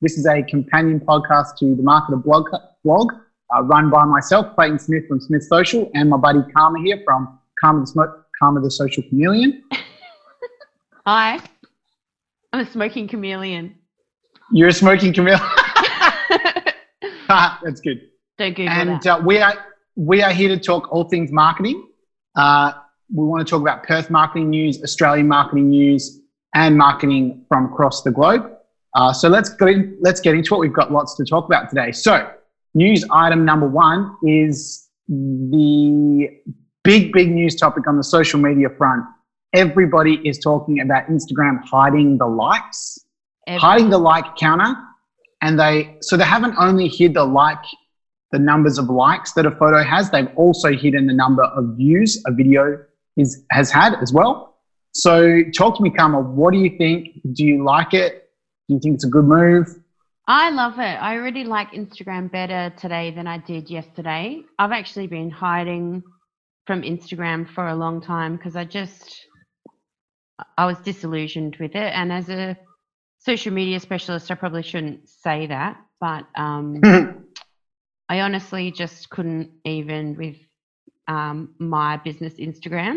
This is a companion podcast to the Marketer blog, blog uh, run by myself, Clayton Smith from Smith Social, and my buddy Carma here from Carma the, Smoke, Carma the Social Chameleon. Hi, I'm a smoking chameleon. You're a smoking chameleon. That's good. Don't Google and uh, we are we are here to talk all things marketing. Uh, we want to talk about Perth marketing news, Australian marketing news, and marketing from across the globe. Uh, so let's go in, let's get into it. We've got lots to talk about today. So news item number one is the big big news topic on the social media front. Everybody is talking about Instagram hiding the likes, Ever. hiding the like counter, and they so they haven't only hid the like the numbers of likes that a photo has, they've also hidden the number of views a video is has had as well. So talk to me, Carma. What do you think? Do you like it? Do you think it's a good move? I love it. I already like Instagram better today than I did yesterday. I've actually been hiding from Instagram for a long time because I just I was disillusioned with it. And as a social media specialist, I probably shouldn't say that, but um, I honestly just couldn't even with um, my business Instagram.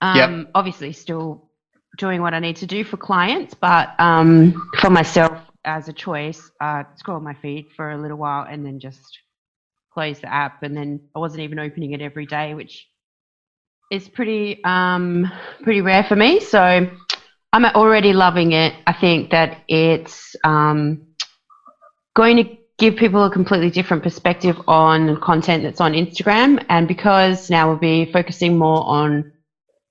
Um, Yep. Obviously, still doing what I need to do for clients, but um, for myself as a choice, I scrolled my feed for a little while and then just closed the app. And then I wasn't even opening it every day, which is pretty um, pretty rare for me. So I'm already loving it. I think that it's um, going to give people a completely different perspective on content that's on Instagram. And because now we'll be focusing more on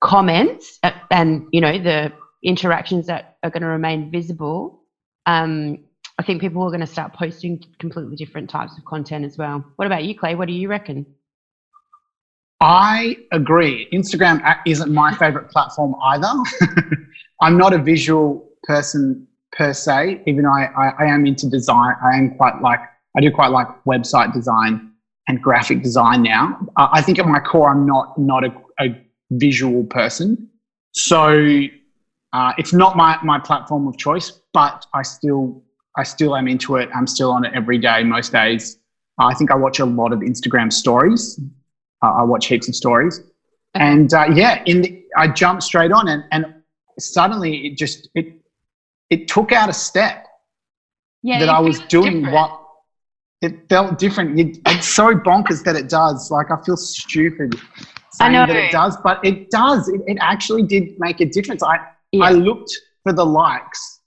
comments and, you know, the interactions that are going to remain visible, um, I think people are going to start posting completely different types of content as well. What about you, Clay? What do you reckon? I agree. Instagram isn't my favorite platform either. I'm not a visual person per se, even though I, I, I am into design. I am quite like, I do quite like website design and graphic design now. I think at my core, I'm not, not a, a visual person. So uh, it's not my, my platform of choice, but I still, I still am into it. I'm still on it every day, most days. I think I watch a lot of Instagram stories. Uh, I watch heaps of stories, and uh, yeah, in the, I jumped straight on, and, and suddenly it just it it took out a step Yeah, that I was doing different. what it felt different. It, it's so bonkers that it does. Like I feel stupid saying know. that it does, but it does. It, it actually did make a difference. I Yeah. I looked for the likes.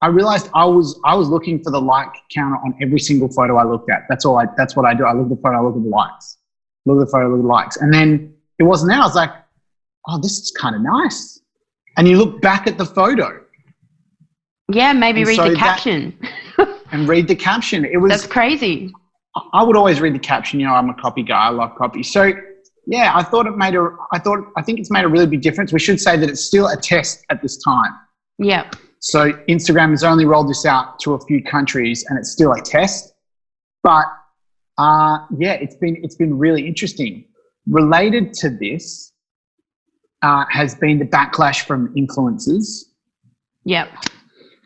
I realized I was I was looking for the like counter on every single photo I looked at. That's all I that's what I do. I look at the photo, I look at the likes. Look at the photo, look at the likes. And then it wasn't there. I was like, oh, this is kind of nice. And you look back at the photo yeah, maybe and read so the that- caption. and read the caption. It was That's crazy. I would always read the caption. You know, I'm a copy guy. I love copy. So yeah, I thought it made a. I thought I think it's made a really big difference. We should say that it's still a test at this time. Yeah. So Instagram has only rolled this out to a few countries, and it's still a test. But uh, yeah, it's been it's been really interesting. Related to this uh, has been the backlash from influencers. Yep.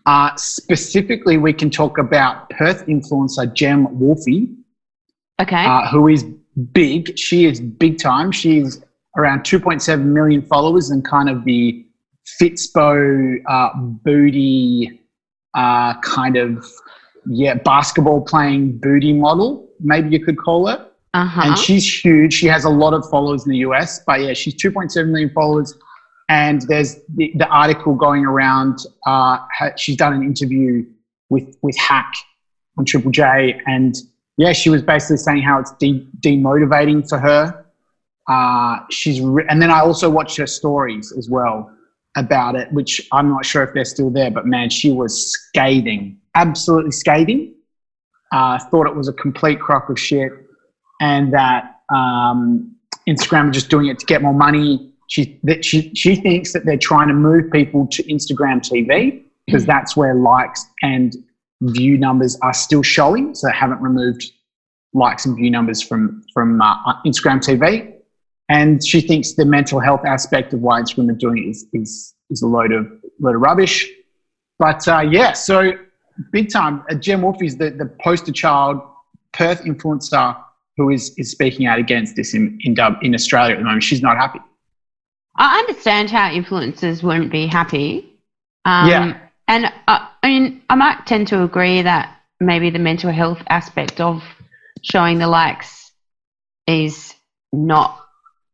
Uh, specifically, we can talk about Perth influencer Jem Wolfie, Okay. uh, who is big. She is big time. She's around 2.7 million followers and kind of the Fitspo uh, booty uh, kind of yeah basketball playing booty model, maybe you could call it. uh huh. And she's huge. She has a lot of followers in the US, but yeah, she's 2.7 million followers. And there's the, the article going around. Uh, she's done an interview with with Hack on Triple J, and yeah, she was basically saying how it's de- demotivating for her. Uh, she's re- and then I also watched her stories as well about it, which I'm not sure if they're still there, but man, she was scathing, absolutely scathing. Uh, thought it was a complete crock of shit, and that um, Instagram are just doing it to get more money. She that she she thinks that they're trying to move people to Instagram TV because that's where likes and view numbers are still showing. So they haven't removed likes and view numbers from from uh, Instagram TV. And she thinks the mental health aspect of why Instagram are doing it is is, is a load of load of rubbish. But uh, yeah, so big time. Uh, Jem Wolfie is the, the poster child Perth influencer who is, is speaking out against this in, in, in Australia at the moment. She's not happy. I understand how influencers wouldn't be happy. Um, Yeah. And uh, I mean, I might tend to agree that maybe the mental health aspect of showing the likes is not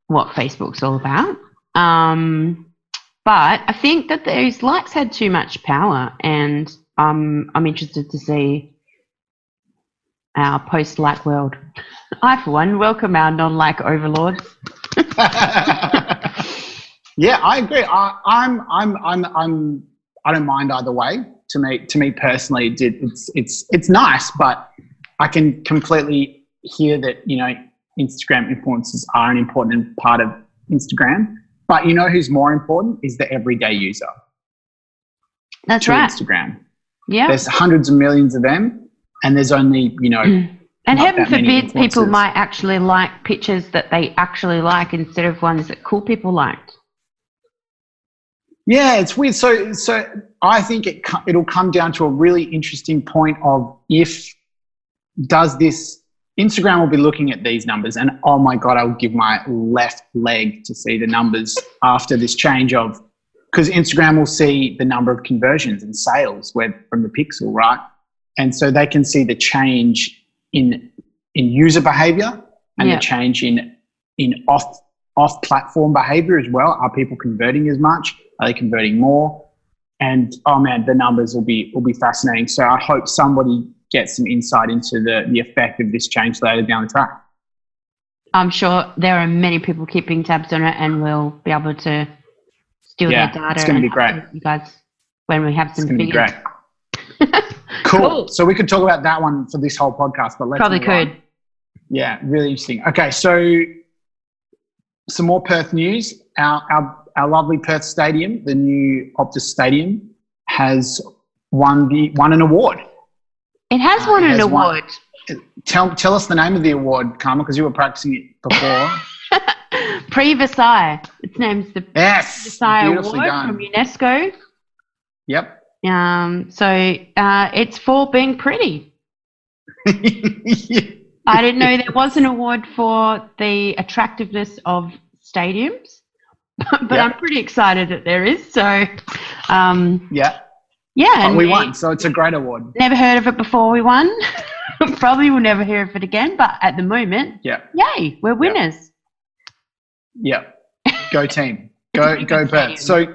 what Facebook's all about. Um, but I think that those likes had too much power, and um, I'm interested to see our post like world. I, for one, welcome our non like overlords. yeah, I agree. I, I'm, I'm, I'm, I'm, I don't mind either way. To me, to me personally, did, it's, it's, it's nice, but I can completely hear that you know Instagram influencers are an important part of Instagram. But you know who's more important is the everyday user That's to right. Instagram. Yeah. There's hundreds of millions of them, and there's only you know mm. And heaven forbid people might actually like pictures that they actually like instead of ones that cool people liked. Yeah, it's weird. So, so I think it it'll come down to a really interesting point of if does this Instagram will be looking at these numbers, and oh my god, I will give my left leg to see the numbers after this change of because Instagram will see the number of conversions and sales where from the pixel, right? And so they can see the change in in user behavior and the change in in off off platform behavior as well. Are people converting as much? Are they converting more? And oh man, the numbers will be will be fascinating. So I hope somebody gets some insight into the the effect of this change later down the track. I'm sure there are many people keeping tabs on it and we'll be able to steal Yeah, their data. it's gonna be great. You guys, when we have It's some going to be figures. great. Cool. Cool. So we could talk about that one for this whole podcast, but let's Probably move on. could. Yeah, really interesting. Okay, so some more Perth news. Our, our, our lovely Perth Stadium, the new Optus Stadium, has won the won an award. It has won it an has won- award. Tell tell us the name of the award, Carma, because you were practicing it before. Prix Versailles. Its name's the yes, Versailles Award done. from UNESCO. Yep. Um, so uh, it's for being pretty. I didn't know there was an award for the attractiveness of stadiums, but Yeah. I'm pretty excited that there is. So, um, yeah, yeah, and we won, so it's a great award. Never heard of it before we won. Probably will never hear of it again, but at the moment, Yeah, yay, we're winners. yeah. Go team. Go go Perth. So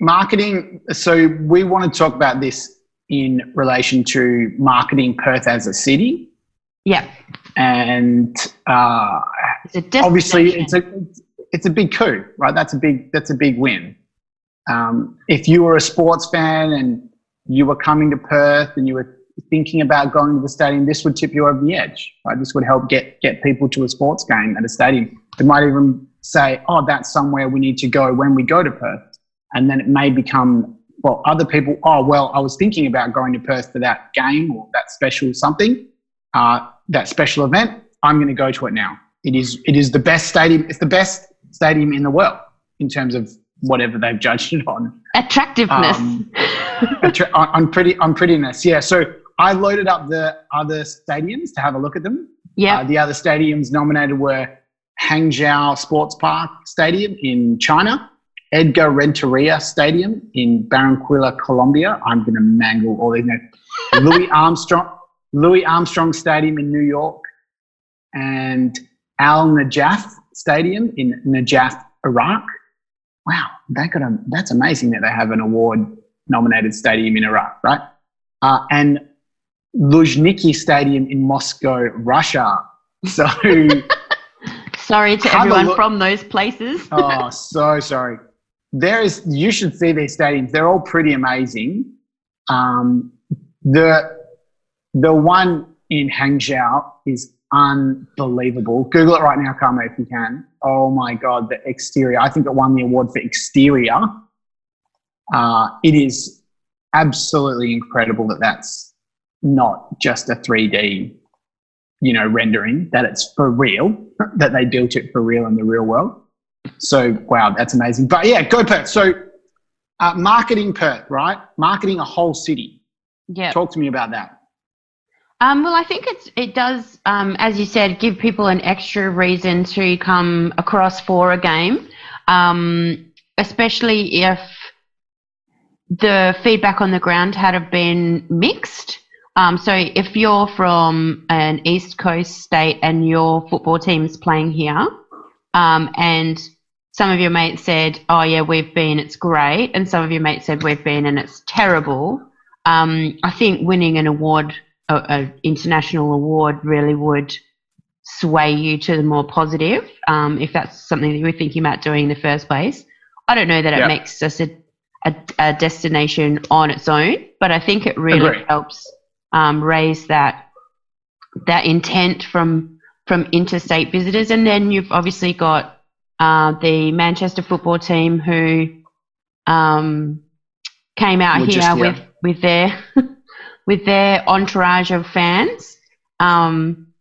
marketing. So we want to talk about this in relation to marketing Perth as a city, Yeah, and uh, it's obviously it's a it's a big coup, right? That's a big that's a big win. Um, if you were a sports fan and you were coming to Perth and you were thinking about going to the stadium, this would tip you over the edge, right? This would help get get people to a sports game at a stadium. It might even say, "Oh, that's somewhere we need to go when we go to Perth," and then it may become well, other people. Oh, well, I was thinking about going to Perth for that game or that special something, uh, that special event. I'm going to go to it now. It is it is the best stadium. It's the best stadium in the world in terms of whatever they've judged it on. attractiveness. Um, Attra- on, pretty on prettiness. Yeah. So I loaded up the other stadiums to have a look at them. yeah, Uh, the other stadiums nominated were Hangzhou Sports Park Stadium in China, Edgar Renteria Stadium in Barranquilla, Colombia. I'm going to mangle all these names. Louis Armstrong, Louis Armstrong Stadium in New York, and Al Najaf Stadium in Najaf, Iraq. Wow, they got a, that's amazing that they have an award-nominated stadium in Iraq, right? Uh, and Luzhniki Stadium in Moscow, Russia. So, sorry to everyone look- from those places. oh, so sorry. There is, you should see these stadiums. They're all pretty amazing. Um, the the one in Hangzhou is unbelievable. Google it right now, Carma, if you can. Oh my God, the exterior. I think it won the award for exterior. Uh, it is absolutely incredible that that's not just a 3D, you know, rendering, that it's for real, that they built it for real in the real world. So, wow, that's amazing. But yeah, go Perth. So, uh, marketing Perth, right? Marketing a whole city. Yeah. Talk to me about that. Um, well, I think it does, um, as you said, give people an extra reason to come across for a game, um, especially if the feedback on the ground had have been mixed. Um, so if you're from an East Coast state and your football team's playing here, um, and some of your mates said, "Oh yeah, we've been, it's great," and some of your mates said, "We've been, and it's terrible." Um, I think winning an award, an international award, really would sway you to the more positive. Um, if that's something that you were thinking about doing in the first place, I don't know that it Yeah. makes us a, a, a destination on its own, but I think it really Agree. helps um, raise that that intent from from interstate visitors, and then you've obviously got uh, the Manchester football team who um, came out Were here just here. with with their with their entourage of fans, um,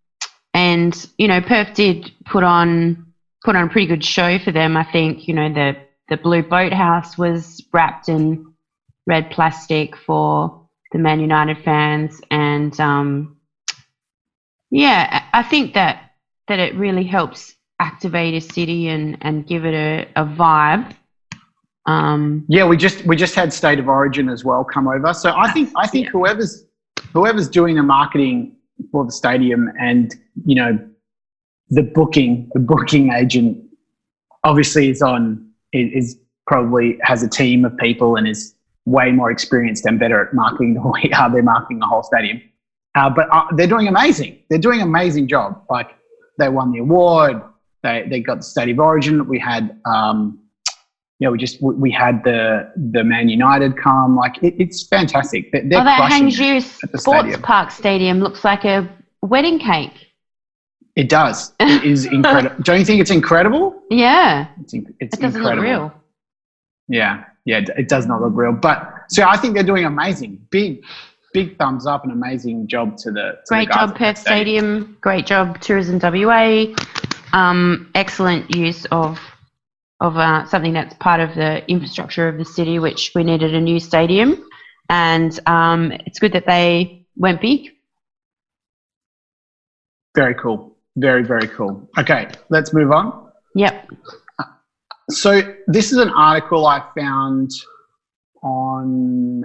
and you know Perth did put on put on a pretty good show for them. I think you know the the blue boathouse was wrapped in red plastic for the Man United fans, and um, yeah, I think that that it really helps activate a city and and give it a, a vibe. Um, Yeah, we just we just had State of Origin as well come over. So I think I think Yeah. whoever's whoever's doing the marketing for the stadium and you know the booking the booking agent obviously is on is probably has a team of people and is way more experienced and better at marketing than we are. They're marketing the whole stadium, uh, but uh, they're doing amazing. They're doing an amazing job. Like they won the award. They they got the State of Origin. We had. Um, yeah, we just we, had the the Man United come. Like it, it's fantastic. They're, they're oh, that Hangzhou the Sports stadium. Park Stadium looks like a wedding cake. It does. It is incredible. Don't you think it's incredible? Yeah, It's, it's it doesn't incredible. look real. Yeah, yeah, it- does not look real. But so I think they're doing amazing. Big, big thumbs up and amazing job to the to the Great guys job, Perth stadium. Stadium. Great job, Tourism WA. Um, excellent use of of uh, something that's part of the infrastructure of the city, which we needed a new stadium, and um, it's good that they went big. Very cool. Very very cool. Okay, let's move on. Yep. So this is an article I found on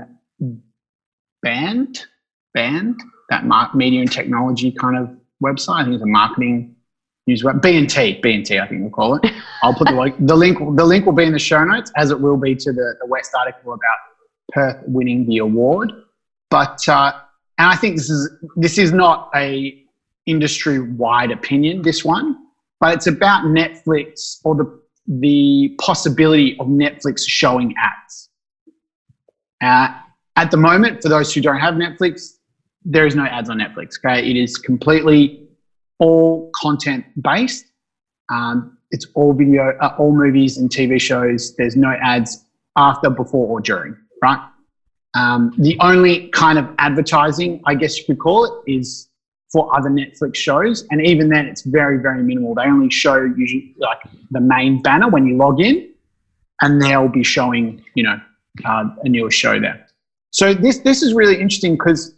Band, Band, that media and technology kind of website. I think it's a marketing news web. BNT, BNT, I think we'll call it. I'll put the link. The link. The link will be in the show notes, as it will be to the, the West article about Perth winning the award. But uh, and I think this is this is not a industry wide opinion. This one, but it's about Netflix or the the possibility of Netflix showing ads. Uh, at the moment, for those who don't have Netflix, there is no ads on Netflix. Okay, it is completely all content based. Um, it's all video, uh, all movies and TV shows. There's no ads after, before, or during. Right. Um, the only kind of advertising, I guess you could call it, is for other Netflix shows, and even then, it's very, very minimal. They only show usually like the main banner when you log in, and they'll be showing, you know, uh, a newer show there. So this this is really interesting because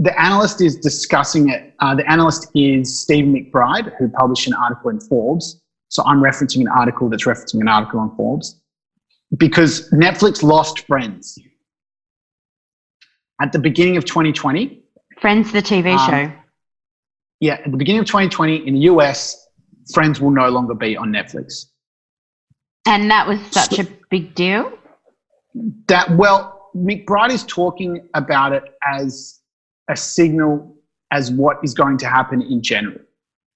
the analyst is discussing it. Uh, the analyst is Stephen McBride, who published an article in Forbes. So I'm referencing an article that's referencing an article on Forbes because Netflix lost Friends at the beginning of 2020. Friends, the TV Um, show. Yeah, at the beginning of 2020 in the US, Friends will no longer be on Netflix. And that was such a big deal. That well, McBride is talking about it as a signal as what is going to happen in general,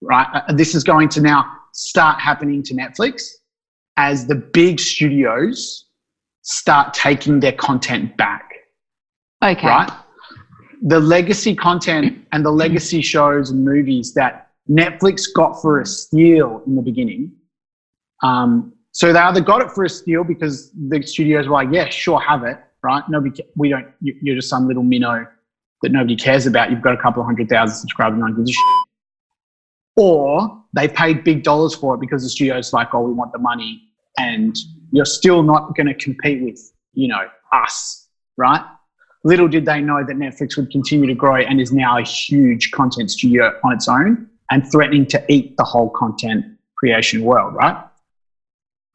right? Uh, this is going to now start happening to Netflix as the big studios start taking their content back, Okay. right? The legacy content and the legacy shows and movies that Netflix got for a steal in the beginning. Um, so they either got it for a steal because the studios were like, "Yeah, sure, have it." Right? Nobody, ca- we don't. you- You're just some little minnow that nobody cares about. You've got a couple of hundred thousand subscribers, no one gives a shit. Or they paid big dollars for it because the studio's like, "Oh, we want the money," and you're still not going to compete with, you know, us, right? little did they know that Netflix would continue to grow and is now a huge content studio on its own and threatening to eat the whole content creation world, right?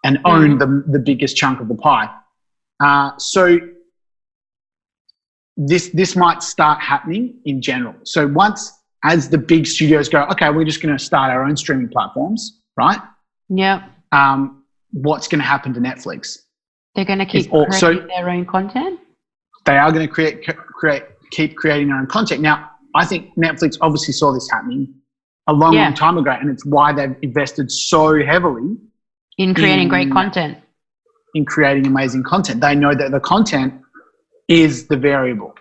And own the, the biggest chunk of the pie. Uh, so this this might start happening in general. So once as the big studios go, okay, we're just going to start our own streaming platforms, right? Yeah. Um, what's going to happen to Netflix? They're going to keep also- creating their own content. They are going to create create keep creating their own content. Now, I think Netflix obviously saw this happening a long, Yeah. long time ago, and it's why they've invested so heavily In creating great content. in creating amazing content. They know that the content is the variable.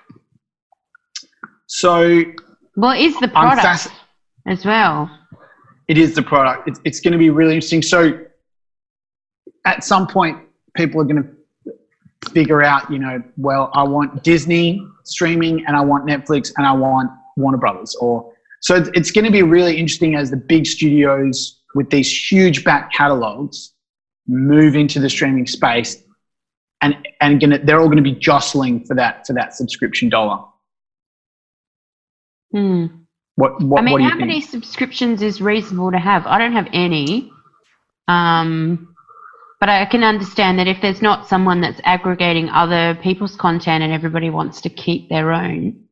So Well, is the product as well. it is the product. It's, it's going to be really interesting. So at some point, people are going to figure out, you know, well, I want Disney streaming and I want Netflix and I want Warner Brothers. Or so it's, it's going to be really interesting as the big studios with these huge back catalogs move into the streaming space, and and gonna, they're all going to be jostling for that for that subscription dollar. Hmm. What what, I mean, what do you how think? many subscriptions is reasonable to have? I don't have any. Um, but I can understand that if there's not someone that's aggregating other people's content and everybody wants to keep their own,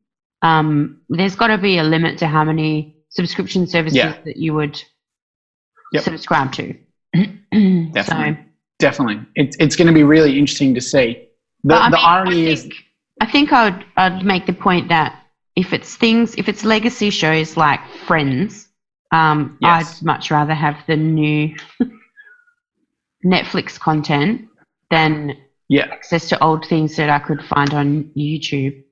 um, there's got to be a limit to how many subscription services Yeah. that you would Yep. subscribe to. Definitely. So, Definitely, it's it's going to be really interesting to see. The, the mean, I irony is, I think I'd, I'd make the point that if it's things, if it's legacy shows like Friends, um, Yes. I'd much rather have the new Netflix content than yeah, access to old things that I could find on YouTube.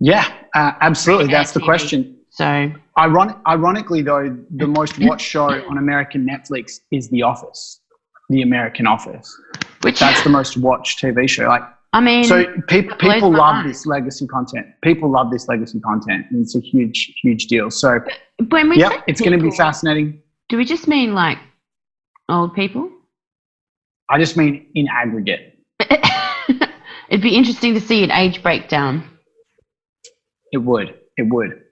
yeah, uh, absolutely. That's the question. So, Ironic, ironically, though, the most watched show on American Netflix is The Office, The American Office. which That's the most watched TV show. Like, I mean, so pe- people love mind. this legacy content. People love this legacy content, and it's a huge, huge deal. So, when we yeah, it's going to be fascinating. Do we just mean like old people? I just mean in aggregate. It'd be interesting to see an age breakdown. It would. It would.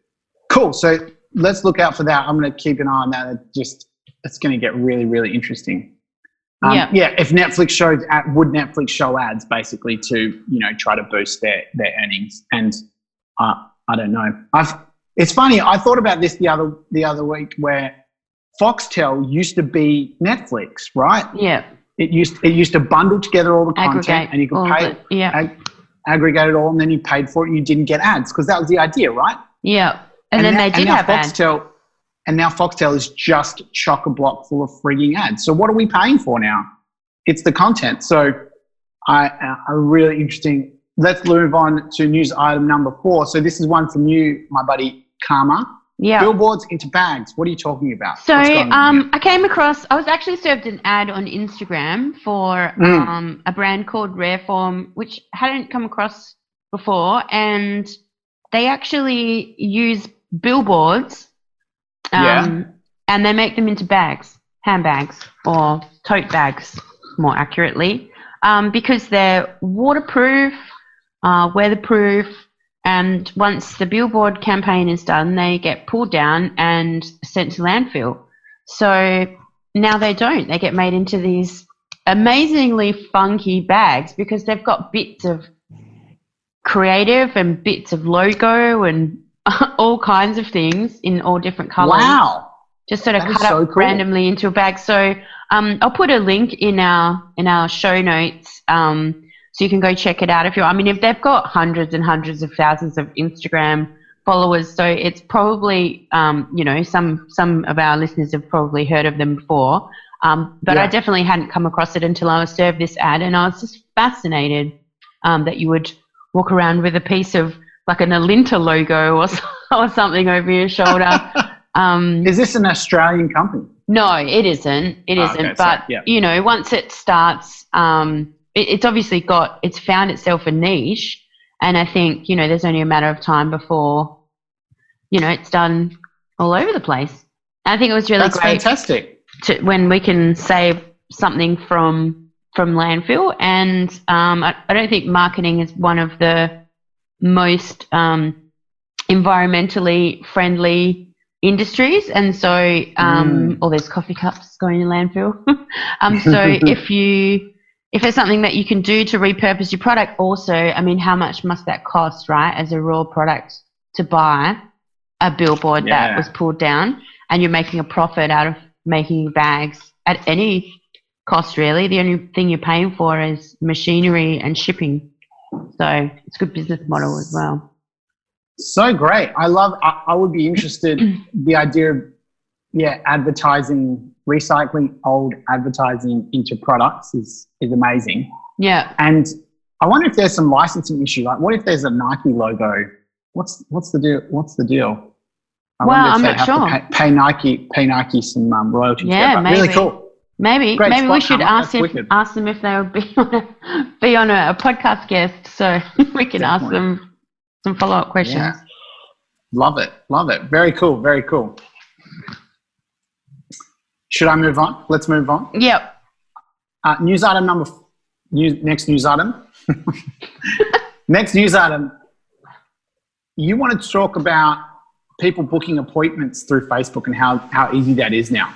Cool. So let's look out for that. I'm going to keep an eye on that. It just it's going to get really, really interesting. Um, Yeah. Yeah. If Netflix showed, ad- would Netflix show ads basically to you know try to boost their their earnings? And uh, I don't know. I've. It's funny. I thought about this the other the other week where Foxtel used to be Netflix, right? Yeah, It used it used to bundle together all the content, aggregate. and you could pay the- yeah, ag- aggregate it all, and then you paid for it. and You didn't get ads because that was the idea, right? yeah. And, then now- they did have ads. And now Foxtel is just chock a block full of frigging ads. So what are we paying for now? It's the content. So I, uh, really interesting. Let's move on to news item number four. So this is one from you, my buddy Carma. Yeah. Billboards into bags. What are you talking about? So What's going on um, I came across. I was actually served an ad on Instagram for Mm. um, a brand called Rareform, which hadn't come across before, and they actually use billboards. Um, Yeah. And they make them into bags, handbags, or tote bags, more accurately, um, because they're waterproof, uh, weatherproof, and once the billboard campaign is done, they get pulled down and sent to landfill. So now they don't. They get made into these amazingly funky bags because they've got bits of creative and bits of logo and all kinds of things in all different colors Wow. just sort of That cut so up cool. randomly into a bag. So um, I'll put a link in our in our show notes, um, so you can go check it out if you. I mean, if they've got hundreds and hundreds of thousands of Instagram followers, so it's probably um, you know some some of our listeners have probably heard of them before. Um, but I definitely hadn't come across it until I was served this ad, and I was just fascinated um, that you would walk around with a piece of like an Alinta logo or, or something over your shoulder. um, Is this an Australian company? no, it isn't. It Oh, isn't. okay, so, but yeah. you know, once it starts, um, it, it's obviously got it's found itself a niche, and I think you know there's only a matter of time before you know it's done all over the place. I think it was really That's great fantastic. to, when we can save something from from landfill, and um, I, I, don't think marketing is one of the most um, environmentally friendly industries, and so um, mm. or there's coffee cups going in landfill. um, so if you if it's something that you can do to repurpose your product, also, I mean, how much must that cost, right, as a raw product to buy a billboard yeah. that was pulled down, and you're making a profit out of making bags at any cost, really. The only thing you're paying for is machinery and shipping. So it's a good business model as well. So great. I love, I, I would be interested, the idea of, yeah, advertising, recycling old advertising into products is, is amazing. Yeah. And I wonder if there's some licensing issue. Like, what if there's a Nike logo? What's what's the deal? What's the deal? I well, I'm not sure. Pay, pay, Nike, pay Nike some um, royalties. Yeah, maybe. Really cool. Maybe, Great maybe we should ask if, ask them if they would be on a, be on a, a podcast guest, so we can Definitely. ask them some follow up questions. Yeah. Love it, love it. Very cool, very cool. Should I move on? Let's move on. Yep. Uh, news item number. News, next news item. next news item. You wanted to talk about people booking appointments through Facebook and how how easy that is now.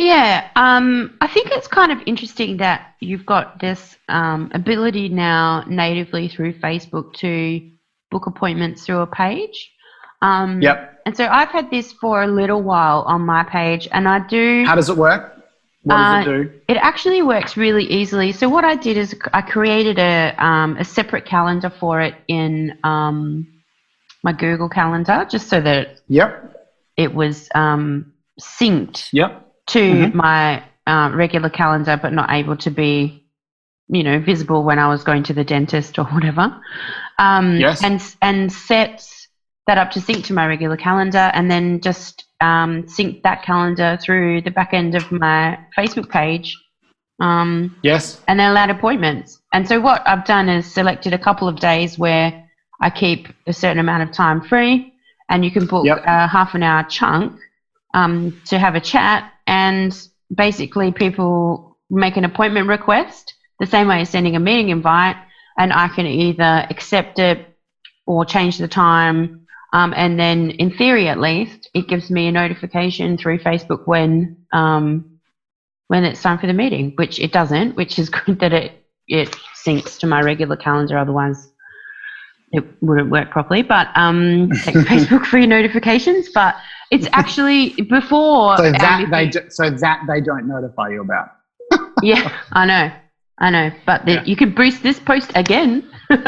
Yeah, um, I think it's kind of interesting that you've got this um, ability now natively through Facebook to book appointments through a page. Um, yep. And so I've had this for a little while on my page, and I do. How does it work? What does uh, it do? It actually works really easily. So what I did is I created a um, a separate calendar for it in um, my Google Calendar, just so that yep. it was um, synced. Yep to mm-hmm. my uh, regular calendar, but not able to be, you know, visible when I was going to the dentist or whatever. Um, yes. And and set that up to sync to my regular calendar, and then just um, sync that calendar through the back end of my Facebook page. Um, yes. And then allowed appointments. And so what I've done is selected a couple of days where I keep a certain amount of time free, and you can book yep. a half an hour chunk um, to have a chat and basically people make an appointment request the same way as sending a meeting invite and i can either accept it or change the time. Um, and then in theory at least it gives me a notification through facebook when um, when it's time for the meeting which it doesn't which is good that it it syncs to my regular calendar otherwise it wouldn't work properly. But um facebook for your notifications but it's actually before. So that they do, so that they don't notify you about. yeah, I know, I know, but the, yeah. you could boost this post again.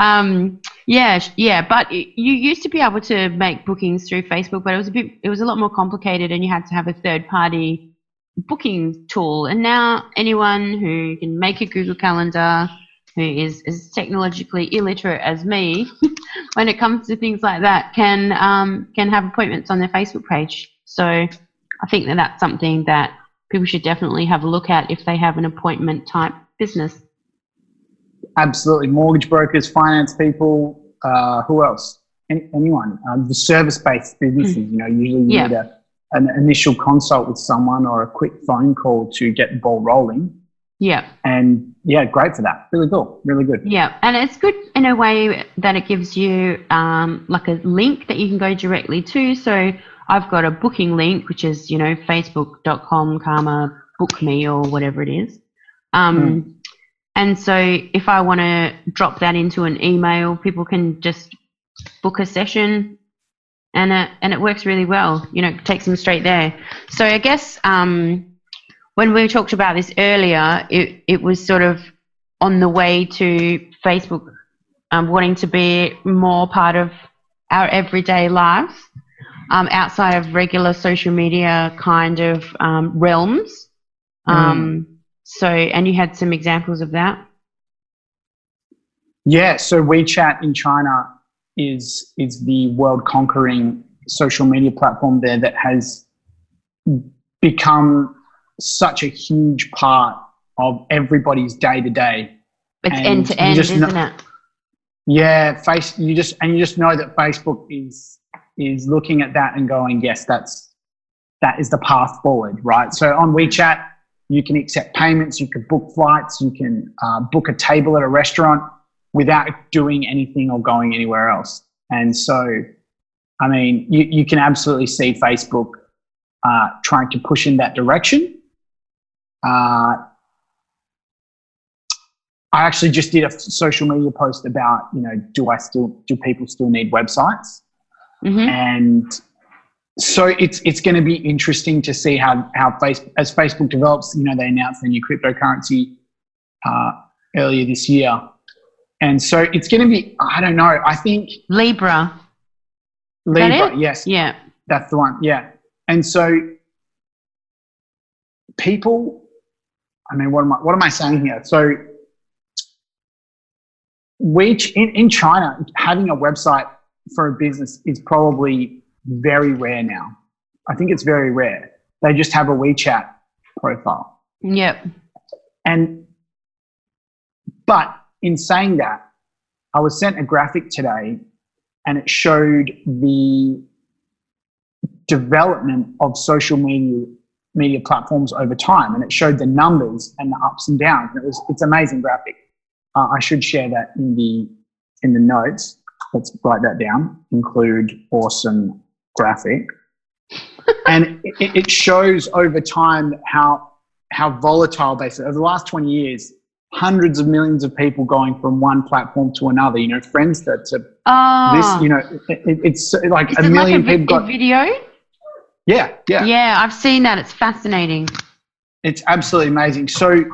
um, yeah, yeah, but you used to be able to make bookings through Facebook, but it was a bit, it was a lot more complicated, and you had to have a third party booking tool. And now anyone who can make a Google Calendar who is as technologically illiterate as me, when it comes to things like that, can um, can have appointments on their Facebook page. So I think that that's something that people should definitely have a look at if they have an appointment type business. Absolutely, mortgage brokers, finance people, uh, who else? Any, anyone? Um, the service-based businesses, mm. you know, usually you yeah. need a, an initial consult with someone or a quick phone call to get the ball rolling. Yeah. And yeah, great for that. Really cool. Really good. Yeah. And it's good in a way that it gives you um, like a link that you can go directly to. So I've got a booking link, which is, you know, facebook.com carma book me or whatever it is. Um, mm. And so if I want to drop that into an email, people can just book a session and it, and it works really well. You know, it takes them straight there. So I guess um, when we talked about this earlier, it, it was sort of on the way to Facebook um, wanting to be more part of our everyday lives um, outside of regular social media kind of um, realms. Mm. So, and you had some examples of that. Yeah, so WeChat in China is is the world conquering social media platform there that has become such a huge part of everybody's day to day. It's end to end, isn't know, it? Yeah, face. You just and you just know that Facebook is is looking at that and going, yes, that's that is the path forward, right? So on WeChat, You can accept payments. You can book flights. You can uh, book a table at a restaurant without doing anything or going anywhere else. And so, I mean, you, you can absolutely see Facebook uh, trying to push in that direction. Uh, I actually just did a social media post about, you know, do I still, do people still need websites? Mhm. And so it's it's going to be interesting to see how how Facebook as Facebook develops. You know, they announced their new cryptocurrency uh, earlier this year, and so it's going to be. I don't know. I think Libra. Libra. Yes, Yeah. that's the one. Yeah, and so people. I mean, what am I? What am I saying here? So we in, in China having a website for a business is probably very rare now. I think it's very rare. They just have a WeChat profile. Yep. And but in saying that, I was sent a graphic today and it showed the development of social media media platforms over time and it showed the numbers and the ups and downs. And it was it's amazing graphic. Uh, I should share that in the in the notes. Let's write that down. Include awesome graphic. and it, it shows over time how how volatile basically over the last 20 years hundreds of millions of people going from one platform to another you know friendster to Oh. this you know it, it- it's like Is a million like a, people got video? Yeah yeah Yeah, I've seen that. It's fascinating. it's absolutely amazing so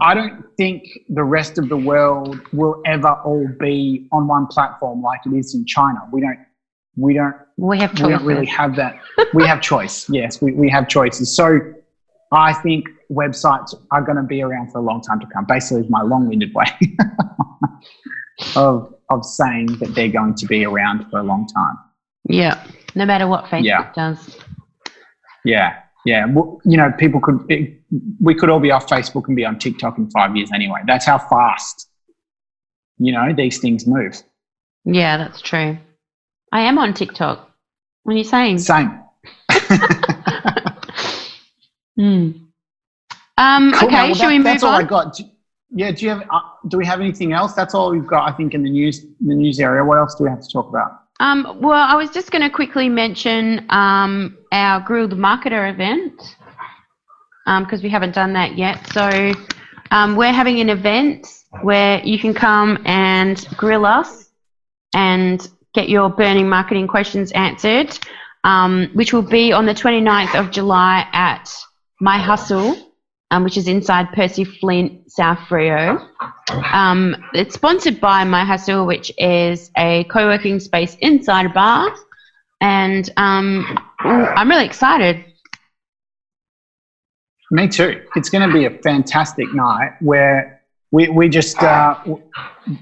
i don't think the rest of the world will ever all be on one platform like it is in china we don't we don't We have we don't really have that. we have choice. Yes, we, we have choices. So I think websites are going to be around for a long time to come. Basically, is my long-winded way of of saying that they're going to be around for a long time. Yeah. No matter what Facebook Yeah. does. Yeah, yeah. Well, you know, people could it, we could all be off Facebook and be on TikTok in five years anyway. That's how fast you know these things move. Yeah, that's true. I am on TikTok. What are you saying? Same. Hmm. Um, Cool, okay, now, well, shall that- we move That's all I got. Do, yeah, do you have? Uh, do we have anything else? That's all we've got, I think, in the news the news area. What else do we have to talk about? Um, well, I was just going to quickly mention um, our Grill the Marketer event because we haven't done that yet. So um, we're having an event where you can come and grill us and get your burning marketing questions answered, um, which will be on the 29th of July at My Hustle, um, which is inside Percy Flint, South Freo. Um, it's sponsored by My Hustle, which is a co-working space inside a bar, and um, ooh, I'm really excited. Me too. It's going to be a fantastic night where we, we just uh,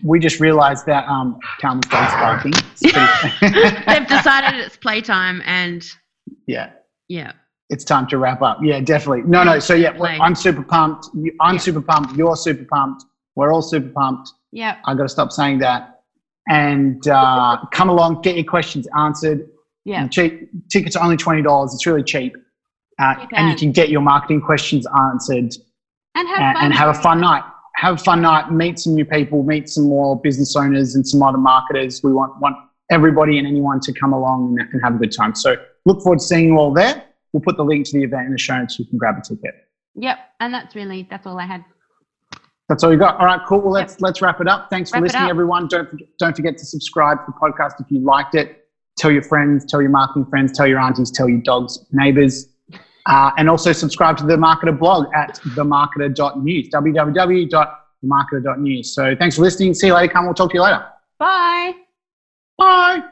we just realised that um, Calvin's dog's barking. It's They've decided it's playtime, and yeah, yeah, it's time to wrap up. Yeah, definitely. No, no. So yeah, I'm super pumped. I'm Yeah. super pumped. You're super pumped. We're all super pumped. yeah, I got to stop saying that. And uh, come along, get your questions answered. yeah. Cheap tickets are only twenty dollars. It's really cheap, uh, Cheap and you can get your marketing questions answered And have and, fun. and have a fun night. Have a fun night. Meet some new people. Meet some more business owners and some other marketers. We want want everybody and anyone to come along and, and have a good time. So look forward to seeing you all there. We'll put the link to the event in the show notes. So you can grab a ticket. Yep, and that's really that's all I had. That's all you got. All right, cool. Well, let's let's wrap it up. Thanks for Wrap it listening, everyone. Don't forget, don't forget to subscribe to the podcast if you liked it. Tell your friends, tell your marketing friends, tell your aunties, tell your dogs, neighbors, uh, and also subscribe to the Marketer blog at themarketer.news. www.themarketer.news. So thanks for listening. See you later. Come. We'll talk to you later. Bye. Bye.